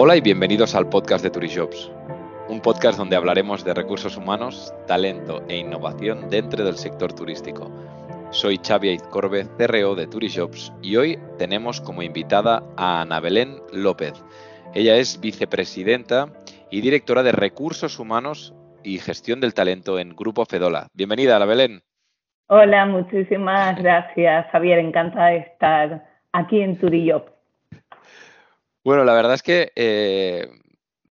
Hola y bienvenidos al podcast de Turijobs, un podcast donde hablaremos de recursos humanos, talento e innovación dentro del sector turístico. Soy Xavi Aizcorbe, CRO de Turijobs y hoy tenemos como invitada a Ana Belén López. Ella es vicepresidenta y directora de Recursos Humanos y Gestión del Talento en Grupo Fedola. Bienvenida, Ana Belén. Hola, muchísimas gracias, Javier. Encantada de estar aquí en Turijobs. Bueno, la verdad es que eh,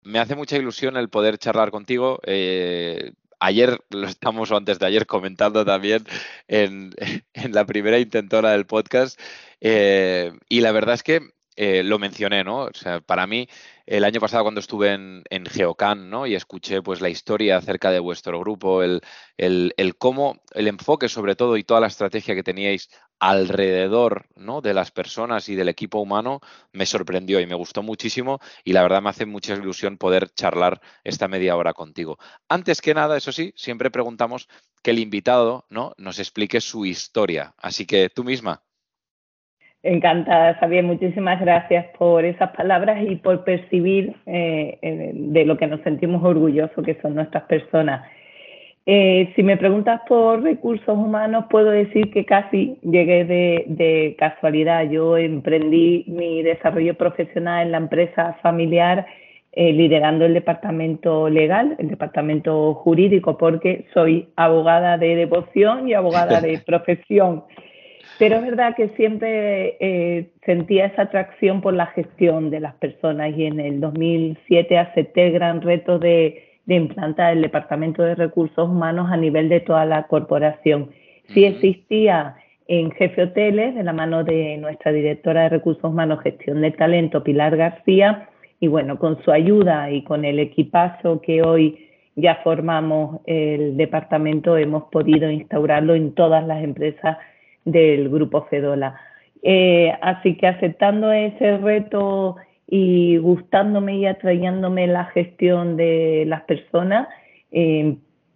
me hace mucha ilusión el poder charlar contigo. Eh, ayer lo estamos o antes de ayer comentando también en, la primera intentora del podcast. Eh, y la verdad es que lo mencioné, ¿no? O sea, para mí, el año pasado cuando estuve en, Geocan, ¿no? Y escuché pues la historia acerca de vuestro grupo, el, el, el, cómo, el enfoque sobre todo y toda la estrategia que teníais alrededor ¿no? de las personas y del equipo humano me sorprendió y me gustó muchísimo y la verdad me hace mucha ilusión poder charlar esta media hora contigo. Antes que nada, eso sí, siempre preguntamos que el invitado ¿no? nos explique su historia. Así que tú misma. Encantada, Xavier. Muchísimas gracias por esas palabras y por percibir eh, eh, de lo que nos sentimos orgullosos que son nuestras personas. Eh, si me preguntas por recursos humanos, puedo decir que casi llegué de, casualidad. Yo emprendí mi desarrollo profesional en la empresa familiar eh, liderando el departamento legal, el departamento jurídico, porque soy abogada de devoción y abogada de profesión. Pero es verdad que siempre eh, sentía esa atracción por la gestión de las personas y en el 2007 acepté el gran reto de de implantar el Departamento de Recursos Humanos a nivel de toda la corporación. Sí existía en Jefe Hoteles, de la mano de nuestra directora de Recursos Humanos, Gestión de Talento, Pilar García, y bueno, con su ayuda y con el equipazo que hoy ya formamos el departamento, hemos podido instaurarlo en todas las empresas del Grupo Fedola. Eh, así que aceptando ese reto y gustándome y atrayéndome la gestión de las personas, eh,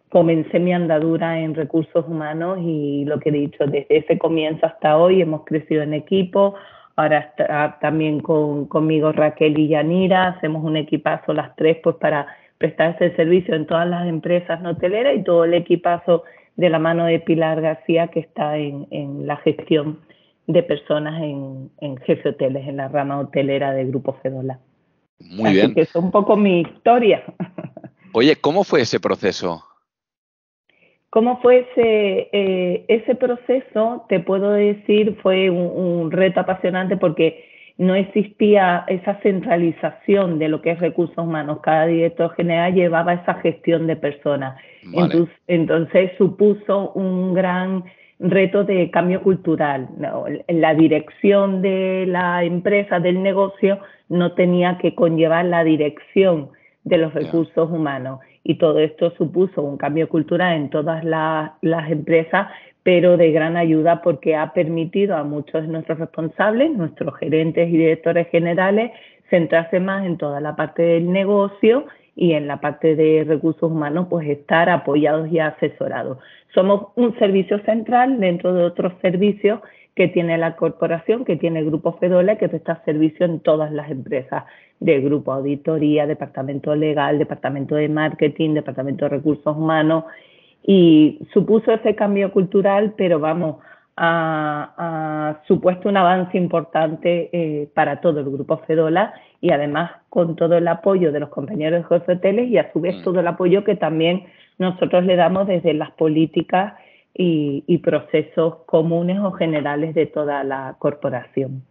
comencé mi andadura en recursos humanos y lo que he dicho, desde ese comienzo hasta hoy hemos crecido en equipo, ahora está también con, conmigo Raquel y Yanira, hacemos un equipazo las tres pues para prestar ese servicio en todas las empresas hoteleras y todo el equipazo de la mano de Pilar García que está en, en la gestión de personas en, en jefe hoteles, en la rama hotelera de Grupo Fedola. Muy Así bien. que es un poco mi historia. Oye, ¿cómo fue ese proceso? ¿Cómo fue ese, eh, ese proceso? Te puedo decir, fue un, reto apasionante porque no existía esa centralización de lo que es recursos humanos. Cada director general llevaba esa gestión de personas. Entonces, entonces, supuso un gran reto de cambio cultural. La dirección de la empresa, del negocio, no tenía que conllevar la dirección de los recursos humanos. Y todo esto supuso un cambio cultural en todas las empresas, pero de gran ayuda porque ha permitido a muchos de nuestros responsables, nuestros gerentes y directores generales, centrarse más en toda la parte del negocio y en la parte de recursos humanos, pues estar apoyados y asesorados. Somos un servicio central dentro de otros servicios que tiene la corporación, que tiene el Grupo Fedola, que presta servicio en todas las empresas de Grupo Auditoría, Departamento Legal, Departamento de Marketing, Departamento de Recursos Humanos. Y supuso ese cambio cultural, pero vamos, ha, supuesto un avance importante eh, para todo el Grupo Fedola y además con todo el apoyo de los compañeros de los hoteles y a su vez mm. todo el apoyo que también nosotros le damos desde las políticas y, procesos comunes o generales de toda la corporación.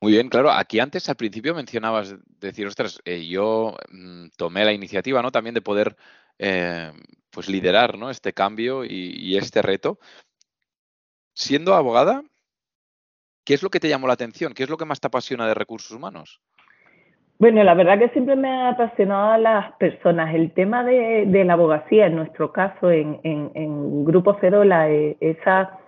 Muy bien, claro. Aquí antes, al principio, mencionabas, decir, ostras, eh, yo mm, tomé la iniciativa, ¿no? También de poder, eh, pues, liderar, ¿no? Este cambio y, este reto. Siendo abogada, ¿qué es lo que te llamó la atención? ¿Qué es lo que más te apasiona de recursos humanos? Bueno, la verdad que siempre me ha apasionado a las personas. El tema de, la abogacía, en nuestro caso, en, en, Grupo Fedola, eh, esa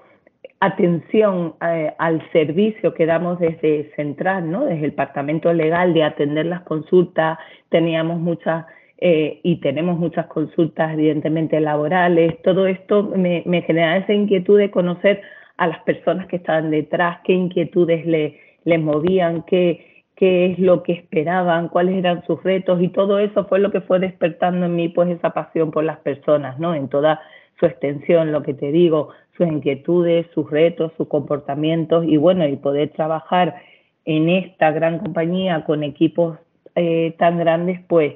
atención eh, al servicio que damos desde Central, ¿no? desde el Departamento Legal, de atender las consultas, teníamos muchas eh, y tenemos muchas consultas, evidentemente, laborales. Todo esto me, me genera esa inquietud de conocer a las personas que estaban detrás, qué inquietudes les movían, qué qué es lo que esperaban, cuáles eran sus retos y todo eso fue lo que fue despertando en mí pues esa pasión por las personas, ¿no? En toda su extensión, lo que te digo, sus inquietudes, sus retos, sus comportamientos y bueno, y poder trabajar en esta gran compañía con equipos eh, tan grandes, pues,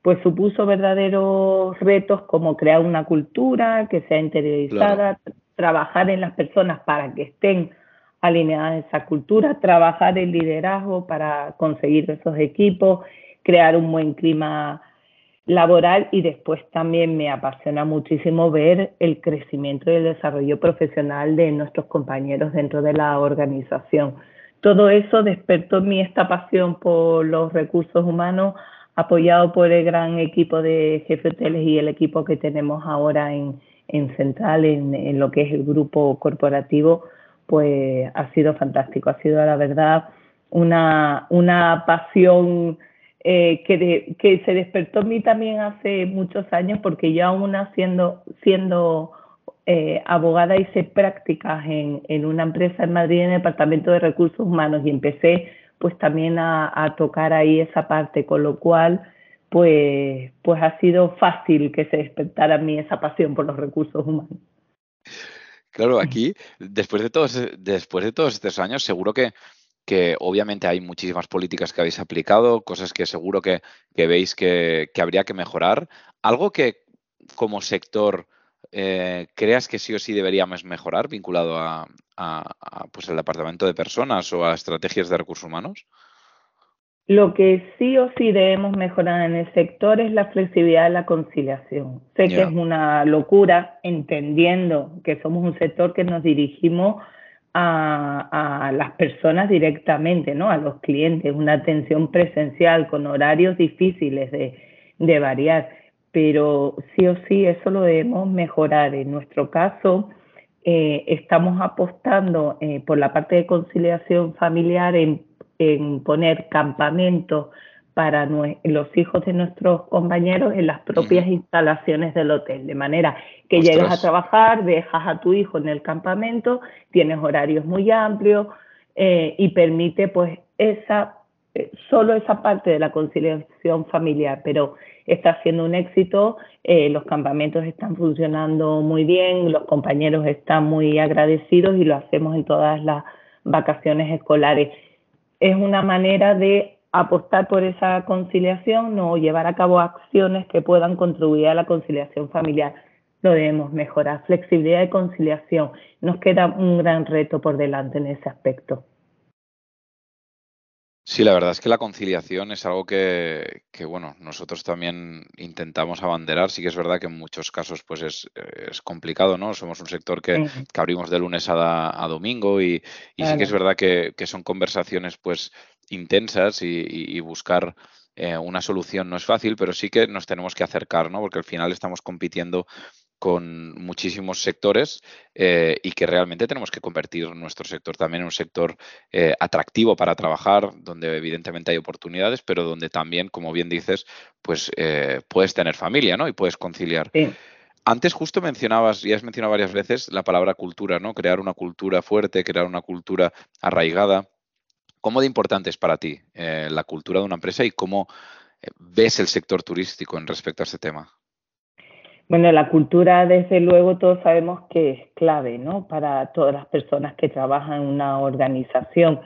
pues supuso verdaderos retos como crear una cultura que sea interiorizada, trabajar en las personas para que estén alineadas a esa cultura, trabajar el liderazgo para conseguir esos equipos, crear un buen clima laboral y después también me apasiona muchísimo ver el crecimiento y el desarrollo profesional de nuestros compañeros dentro de la organización. Todo eso despertó en mí esta pasión por los recursos humanos, apoyado por el gran equipo de jefes hoteles y el equipo que tenemos ahora en, en Central, en, en lo que es el grupo corporativo, pues ha sido fantástico. Ha sido, la verdad, una, una pasión eh, que, que se despertó en mí también hace muchos años, porque yo aún siendo, siendo eh, abogada hice prácticas en, una empresa en Madrid en el Departamento de Recursos Humanos y empecé pues también a, a tocar ahí esa parte, con lo cual pues, pues ha sido fácil que se despertara en mí esa pasión por los recursos humanos. Claro, aquí, después de todos, después de todos estos años, seguro que, que obviamente hay muchísimas políticas que habéis aplicado, cosas que seguro que, que veis que, que, habría que mejorar. Algo que como sector eh, creas que sí o sí deberíamos mejorar vinculado a, a, a pues el departamento de personas o a estrategias de recursos humanos. Lo que sí o sí debemos mejorar en el sector es la flexibilidad de la conciliación. Sé yeah. que es una locura, entendiendo que somos un sector que nos dirigimos a, a, las personas directamente, ¿no? A los clientes, una atención presencial con horarios difíciles de, de variar. Pero sí o sí eso lo debemos mejorar. En nuestro caso, eh, estamos apostando eh, por la parte de conciliación familiar en en poner campamentos para los hijos de nuestros compañeros en las propias instalaciones del hotel, de manera que Ostras. llegas a trabajar, dejas a tu hijo en el campamento, tienes horarios muy amplios eh, y permite pues esa eh, solo esa parte de la conciliación familiar, pero está siendo un éxito, eh, los campamentos están funcionando muy bien, los compañeros están muy agradecidos y lo hacemos en todas las vacaciones escolares. Es una manera de apostar por esa conciliación o llevar a cabo acciones que puedan contribuir a la conciliación familiar. Lo debemos mejorar. Flexibilidad y conciliación. Nos queda un gran reto por delante en ese aspecto. Sí, la verdad es que la conciliación es algo que, que, bueno, nosotros también intentamos abanderar. Sí que es verdad que en muchos casos pues es, es complicado, ¿no? Somos un sector que, abrimos de lunes a, a domingo y, y claro. sí que es verdad que, que, son conversaciones pues intensas y, y buscar eh, una solución no es fácil, pero sí que nos tenemos que acercar, ¿no? Porque al final estamos compitiendo con muchísimos sectores eh, y que realmente tenemos que convertir nuestro sector también en un sector eh, atractivo para trabajar, donde evidentemente hay oportunidades, pero donde también, como bien dices, pues eh, puedes tener familia, ¿no? Y puedes conciliar. Sí. Antes justo mencionabas, y has mencionado varias veces, la palabra cultura, ¿no? Crear una cultura fuerte, crear una cultura arraigada. ¿Cómo de importante es para ti eh, la cultura de una empresa y cómo eh, ves el sector turístico en respecto a este tema? Bueno, la cultura, desde luego, todos sabemos que es clave, ¿no? Para todas las personas que trabajan en una organización.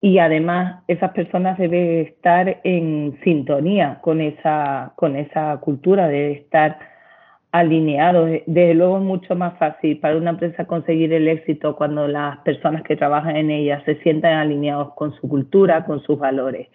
Y además, esas personas deben estar en sintonía con esa, con esa cultura, deben estar alineados. Desde luego, es mucho más fácil para una empresa conseguir el éxito cuando las personas que trabajan en ella se sientan alineados con su cultura, con sus valores.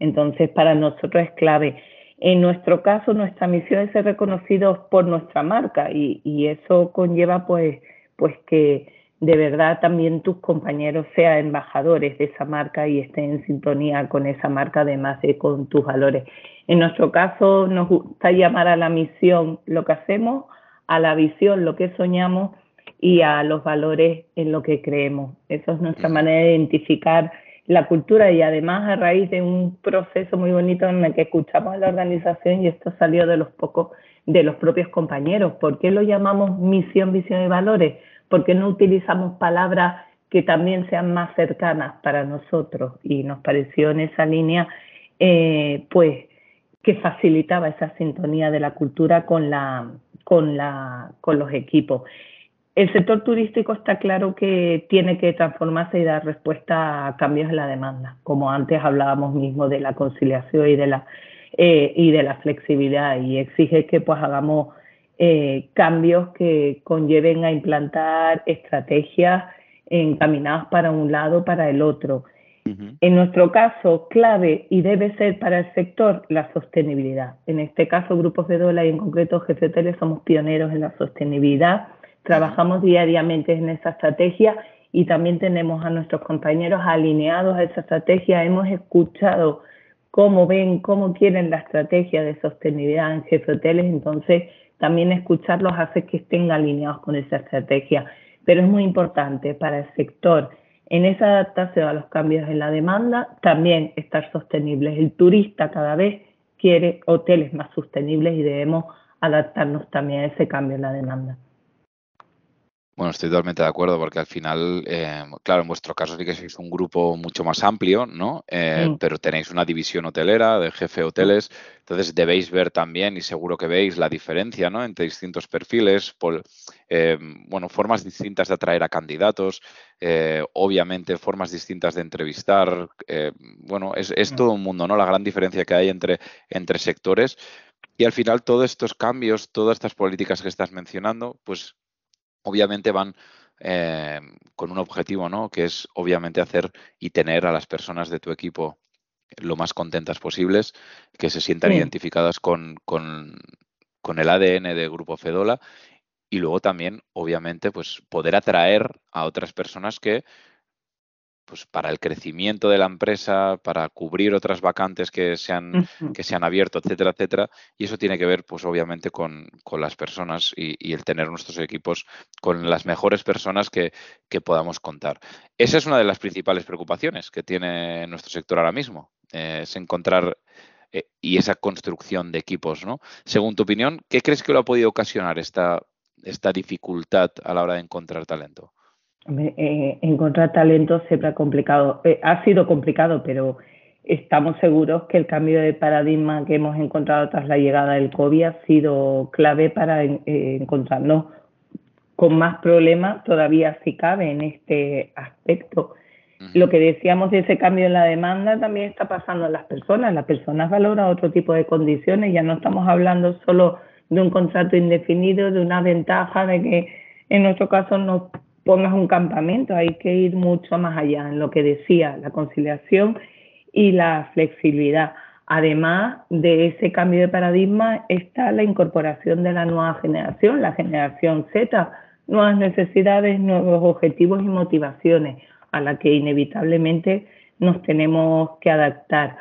Entonces, para nosotros es clave. En nuestro caso, nuestra misión es ser reconocidos por nuestra marca y, y eso conlleva pues, pues que de verdad también tus compañeros sean embajadores de esa marca y estén en sintonía con esa marca, además de con tus valores. En nuestro caso, nos gusta llamar a la misión lo que hacemos, a la visión lo que soñamos y a los valores en lo que creemos. Esa es nuestra manera de identificar la cultura y además a raíz de un proceso muy bonito en el que escuchamos a la organización y esto salió de los pocos de los propios compañeros. ¿Por qué lo llamamos misión, visión y valores? Porque no utilizamos palabras que también sean más cercanas para nosotros y nos pareció en esa línea, eh, pues que facilitaba esa sintonía de la cultura con, la, con, la, con los equipos. El sector turístico está claro que tiene que transformarse y dar respuesta a cambios en la demanda, como antes hablábamos mismo de la conciliación y de la, eh, y de la flexibilidad y exige que pues hagamos eh, cambios que conlleven a implantar estrategias encaminadas para un lado, para el otro. En nuestro caso, clave y debe ser para el sector la sostenibilidad. En este caso, Grupos de Dólar y en concreto GCTL somos pioneros en la sostenibilidad. Trabajamos diariamente en esa estrategia y también tenemos a nuestros compañeros alineados a esa estrategia. Hemos escuchado cómo ven, cómo quieren la estrategia de sostenibilidad en GCTL, entonces también escucharlos hace que estén alineados con esa estrategia. Pero es muy importante para el sector en esa adaptación a los cambios en la demanda, también estar sostenibles. El turista cada vez quiere hoteles más sostenibles y debemos adaptarnos también a ese cambio en la demanda. Bueno, estoy totalmente de acuerdo porque al final, eh, claro, en vuestro caso sí que sois un grupo mucho más amplio, ¿no? Eh, pero tenéis una división hotelera de jefe hoteles, entonces debéis ver también y seguro que veis la diferencia, ¿no? Entre distintos perfiles, por, eh, bueno, formas distintas de atraer a candidatos, obviamente formas distintas de entrevistar, bueno, es, es, todo un mundo, ¿no? La gran diferencia que hay entre, entre sectores. Y al final todos estos cambios, todas estas políticas que estás mencionando, pues obviamente van eh, con un objetivo, ¿no? Que es obviamente hacer y tener a las personas de tu equipo lo más contentas posibles, que se sientan identificadas con, con, con, el ADN de Grupo Fedola y luego también, obviamente, pues poder atraer a otras personas que pues para el crecimiento de la empresa, para cubrir otras vacantes que se han, que se han abierto, etcétera, etcétera. Y eso tiene que ver, pues obviamente, con, las personas y, el tener nuestros equipos con las mejores personas que, podamos contar. Esa es una de las principales preocupaciones que tiene nuestro sector ahora mismo, eh, es encontrar eh, y esa construcción de equipos, ¿no? Según tu opinión, ¿qué crees que lo ha podido ocasionar esta, esta dificultad a la hora de encontrar talento? Eh, encontrar talento siempre ha complicado, eh, ha sido complicado, pero estamos seguros que el cambio de paradigma que hemos encontrado tras la llegada del COVID ha sido clave para eh, encontrarnos con más problemas todavía si cabe en este aspecto. Lo que decíamos de ese cambio en la demanda también está pasando en las personas. Las personas valoran otro tipo de condiciones. Ya no estamos hablando solo de un contrato indefinido, de una ventaja de que en nuestro caso no pongas un campamento, hay que ir mucho más allá en lo que decía, la conciliación y la flexibilidad. Además de ese cambio de paradigma está la incorporación de la nueva generación, la generación Z, nuevas necesidades, nuevos objetivos y motivaciones a la que inevitablemente nos tenemos que adaptar.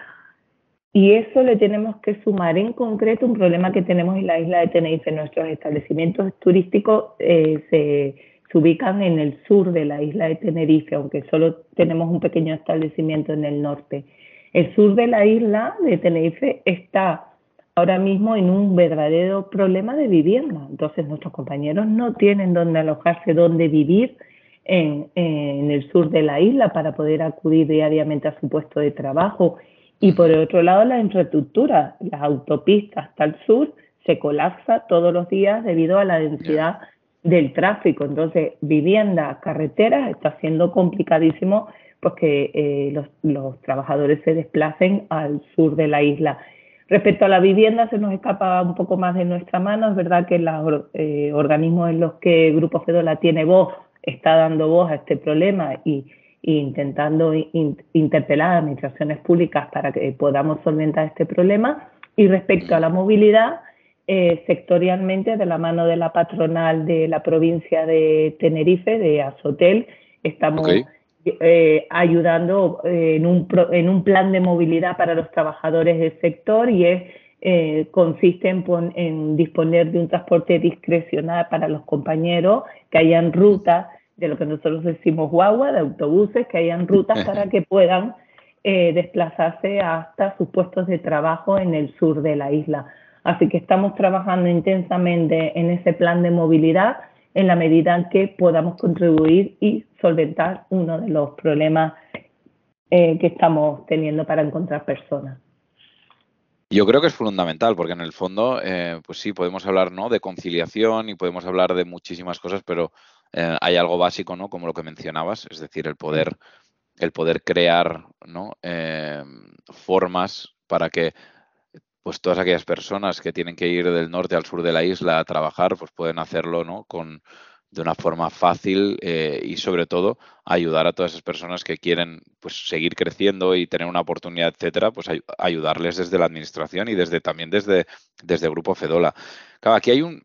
Y eso le tenemos que sumar en concreto un problema que tenemos en la isla de Tenerife. Nuestros establecimientos turísticos eh, se se ubican en el sur de la isla de Tenerife, aunque solo tenemos un pequeño establecimiento en el norte. El sur de la isla de Tenerife está ahora mismo en un verdadero problema de vivienda. Entonces nuestros compañeros no tienen dónde alojarse, dónde vivir en, en, el sur de la isla para poder acudir diariamente a su puesto de trabajo. Y por otro lado, la infraestructura, las autopistas hasta el sur se colapsa todos los días debido a la densidad del tráfico. Entonces, vivienda, carreteras, está siendo complicadísimo pues que eh, los, los, trabajadores se desplacen al sur de la isla. Respecto a la vivienda, se nos escapa un poco más de nuestra mano. Es verdad que los eh, organismos en los que Grupo Fedola tiene voz está dando voz a este problema y, intentando interpelar a administraciones públicas para que podamos solventar este problema. Y respecto a la movilidad, eh, sectorialmente de la mano de la patronal de la provincia de Tenerife, de Azotel. Estamos eh, ayudando en, un en un plan de movilidad para los trabajadores del sector y es eh, consiste en, en, disponer de un transporte discrecional para los compañeros, que hayan rutas de lo que nosotros decimos guagua, de autobuses, que hayan rutas para que puedan desplazarse hasta sus puestos de trabajo en el sur de la isla. Así que estamos trabajando intensamente en ese plan de movilidad. en la medida en que podamos contribuir y solventar uno de los problemas eh, que estamos teniendo para encontrar personas. Yo creo que es fundamental, porque en el fondo, eh, pues sí, podemos hablar ¿no? de conciliación y podemos hablar de muchísimas cosas, pero eh, hay algo básico, ¿no? Como lo que mencionabas, es decir, el poder, el poder crear ¿no? formas para que pues todas aquellas personas que tienen que ir del norte al sur de la isla a trabajar, pues pueden hacerlo ¿no? con, de una forma fácil eh, y sobre todo ayudar a todas esas personas que quieren pues seguir creciendo y tener una oportunidad, etcétera, pues ayudarles desde la administración y desde también desde, desde Grupo Fedola. Claro, aquí hay un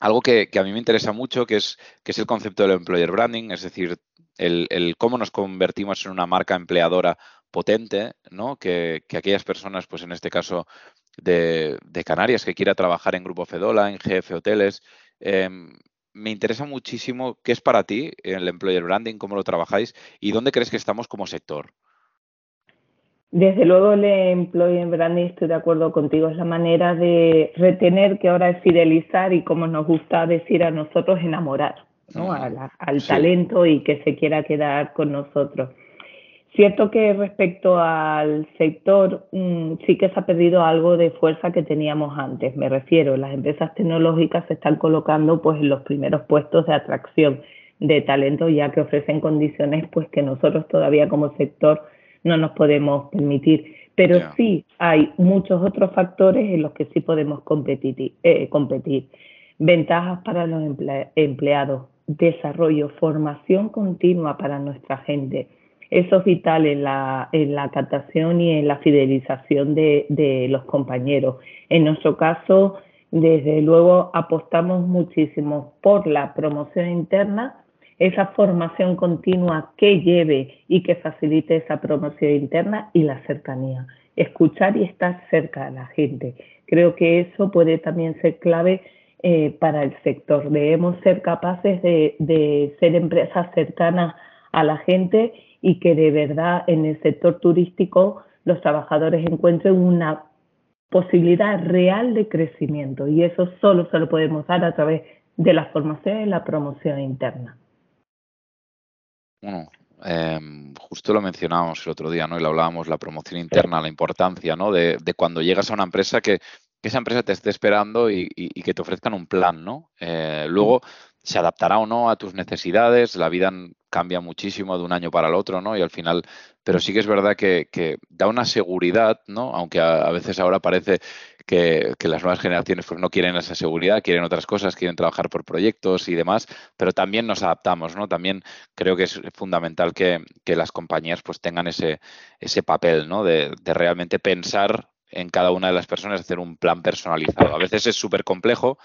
algo que, a mí me interesa mucho, que es, que es el concepto del employer branding, es decir, el, el cómo nos convertimos en una marca empleadora potente, ¿no? Que, que, aquellas personas, pues en este caso, de, Canarias que quiera trabajar en Grupo Fedola, en GF Hoteles. Em, me interesa muchísimo qué es para ti el employer branding, cómo lo trabajáis y dónde crees que estamos como sector. Desde luego el employer branding, estoy de acuerdo contigo, es la manera de retener, que ahora es fidelizar y como nos gusta decir a nosotros, enamorar al talento y que se quiera quedar con nosotros. Cierto que respecto al sector mm, sí que se ha perdido algo de fuerza que teníamos antes. Me refiero, las empresas tecnológicas se están colocando pues en los primeros puestos de atracción de talento ya que ofrecen condiciones pues que nosotros todavía como sector no nos podemos permitir. Pero sí hay muchos otros factores en los que sí podemos competir. Eh, competir. Ventajas para los empleados, desarrollo, formación continua para nuestra gente eso es vital en la, en la captación y en la fidelización de, de los compañeros. En nuestro caso, desde luego, apostamos muchísimo por la promoción interna, esa formación continua que lleve y que facilite esa promoción interna y la cercanía. Escuchar y estar cerca de la gente. Creo que eso puede también ser clave eh, para el sector. Debemos ser capaces de, de ser empresas cercanas a la gente y que de verdad en el sector turístico los trabajadores encuentren una posibilidad real de crecimiento y eso solo se lo podemos dar a través de la formación y la promoción interna. Bueno, em, justo lo mencionábamos el otro día, ¿no? Y lo hablábamos, la promoción interna, la importancia, ¿no? De, cuando llegas a una empresa que, esa empresa te esté esperando y, que te ofrezcan un plan, ¿no? Eh, luego se adaptará o no a tus necesidades, la vida cambia muchísimo de un año para el otro, ¿no? Y al final, pero sí que es verdad que, da una seguridad, ¿no? Aunque a, veces ahora parece que, las nuevas generaciones pues, no quieren esa seguridad, quieren otras cosas, quieren trabajar por proyectos y demás, pero también nos adaptamos, ¿no? También creo que es fundamental que, las compañías pues tengan ese, ese papel, ¿no? De, de realmente pensar en cada una de las personas, hacer un plan personalizado. A veces es súper complejo,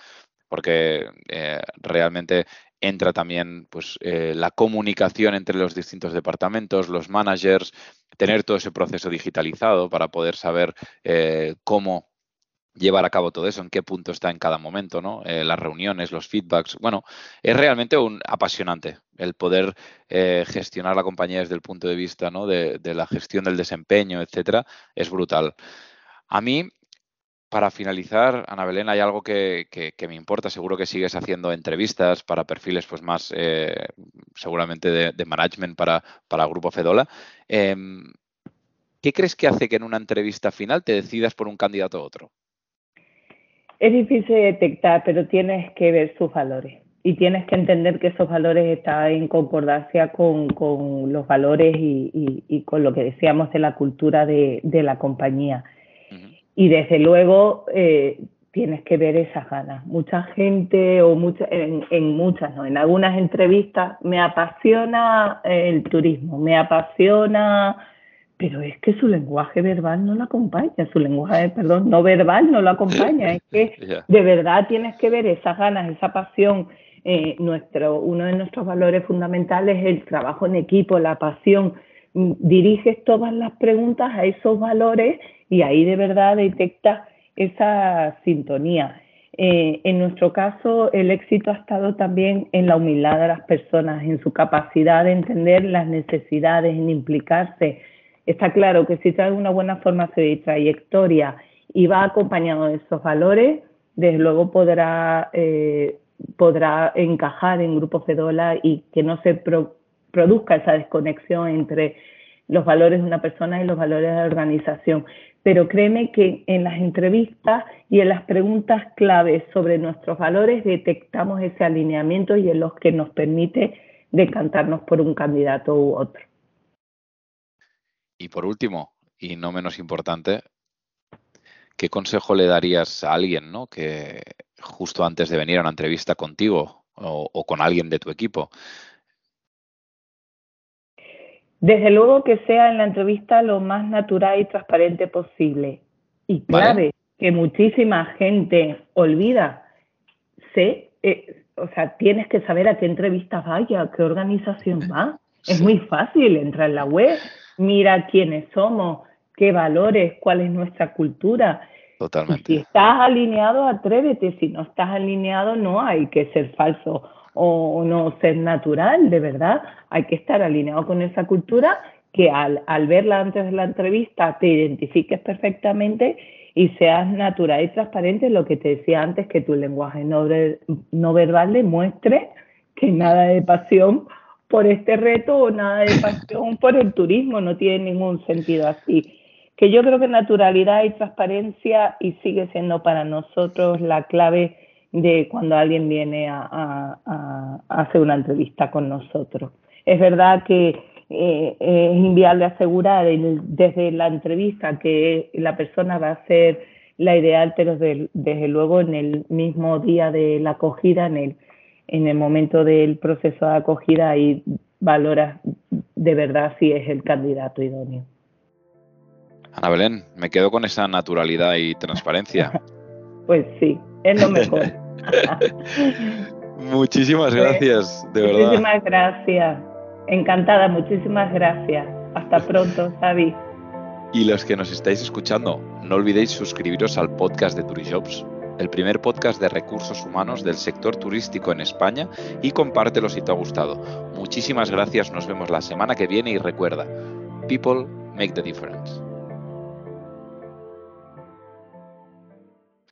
porque eh, realmente entra también pues, eh, la comunicación entre los distintos departamentos, los managers, tener todo ese proceso digitalizado para poder saber eh, cómo llevar a cabo todo eso, en qué punto está en cada momento, ¿no? las reuniones, los feedbacks. Bueno, es realmente un apasionante el poder gestionar la compañía desde el punto de vista ¿no? de, de la gestión del desempeño, etcétera, es brutal. A mí para finalizar, Ana Belén, hay algo que, me importa. Seguro que sigues haciendo entrevistas para perfiles pues más eh, seguramente de, management para, para Grupo Fedola. Em, ¿Qué crees que hace que en una entrevista final te decidas por un candidato u otro? Es difícil detectar, pero tienes que ver sus valores y tienes que entender que esos valores están en concordancia con, los valores y, con lo que decíamos de la cultura de la compañía. Y desde luego eh, tienes que ver esas ganas. Mucha gente, o mucha, en, muchas, ¿no? en algunas entrevistas, me apasiona el turismo, me apasiona, pero es que su lenguaje verbal no lo acompaña, su lenguaje, perdón, no verbal no lo acompaña. Es que de verdad tienes que ver esas ganas, esa pasión. Eh, nuestro, uno de nuestros valores fundamentales es el trabajo en equipo, la pasión. Mm, diriges todas las preguntas a esos valores y ahí de verdad detecta esa sintonía. Eh, en nuestro caso, el éxito ha estado también en la humildad de las personas, en su capacidad de entender las necesidades, en implicarse. Está claro que si trae una buena formación y trayectoria y va acompañado de esos valores, desde luego podrá eh, podrá encajar en Grupo Fedola y que no se produzca esa desconexión entre los valores de una persona y los valores de la organización. Pero créeme que en las entrevistas y en las preguntas claves sobre nuestros valores detectamos ese alineamiento y en los que nos permite decantarnos por un candidato u otro. Y por último, y no menos importante, ¿qué consejo le darías a alguien ¿no? que justo antes de venir a una entrevista contigo o, con alguien de tu equipo? Desde luego que sea en la entrevista lo más natural y transparente posible. Y clave, que muchísima gente olvida, sé, eh, o sea, tienes que saber a qué entrevista vaya, a qué organización va. Es muy fácil, entrar en la web, mira quiénes somos, qué valores, cuál es nuestra cultura. Totalmente. si estás alineado, atrévete. Si no estás alineado, no hay que ser falso o no ser natural, de verdad. Hay que estar alineado con esa cultura que al, al verla antes de la entrevista te identifiques perfectamente y seas natural y transparente, lo que te decía antes, que tu lenguaje no, no verbal demuestre que nada de pasión por este reto o nada de pasión por el turismo, no tiene ningún sentido así. Que yo creo que naturalidad y transparencia y sigue siendo para nosotros la clave de cuando alguien viene a, hacer una entrevista con nosotros. Es verdad que eh, es inviable asegurar desde la entrevista que la persona va a ser la ideal, pero desde luego en el mismo día de la acogida, en el en el momento del proceso de acogida y valoras de verdad si es el candidato idóneo. Ana Belén, me quedo con esa naturalidad y transparencia. pues sí, es lo mejor. muchísimas gracias, de verdad. Muchísimas gracias. Encantada, muchísimas gracias. Hasta pronto, Xavi. Y los que nos estáis escuchando, no olvidéis suscribiros al podcast de Turijobs el primer podcast de recursos humanos del sector turístico en España y compártelo si te ha gustado. Muchísimas gracias, nos vemos la semana que viene y recuerda, people make the difference.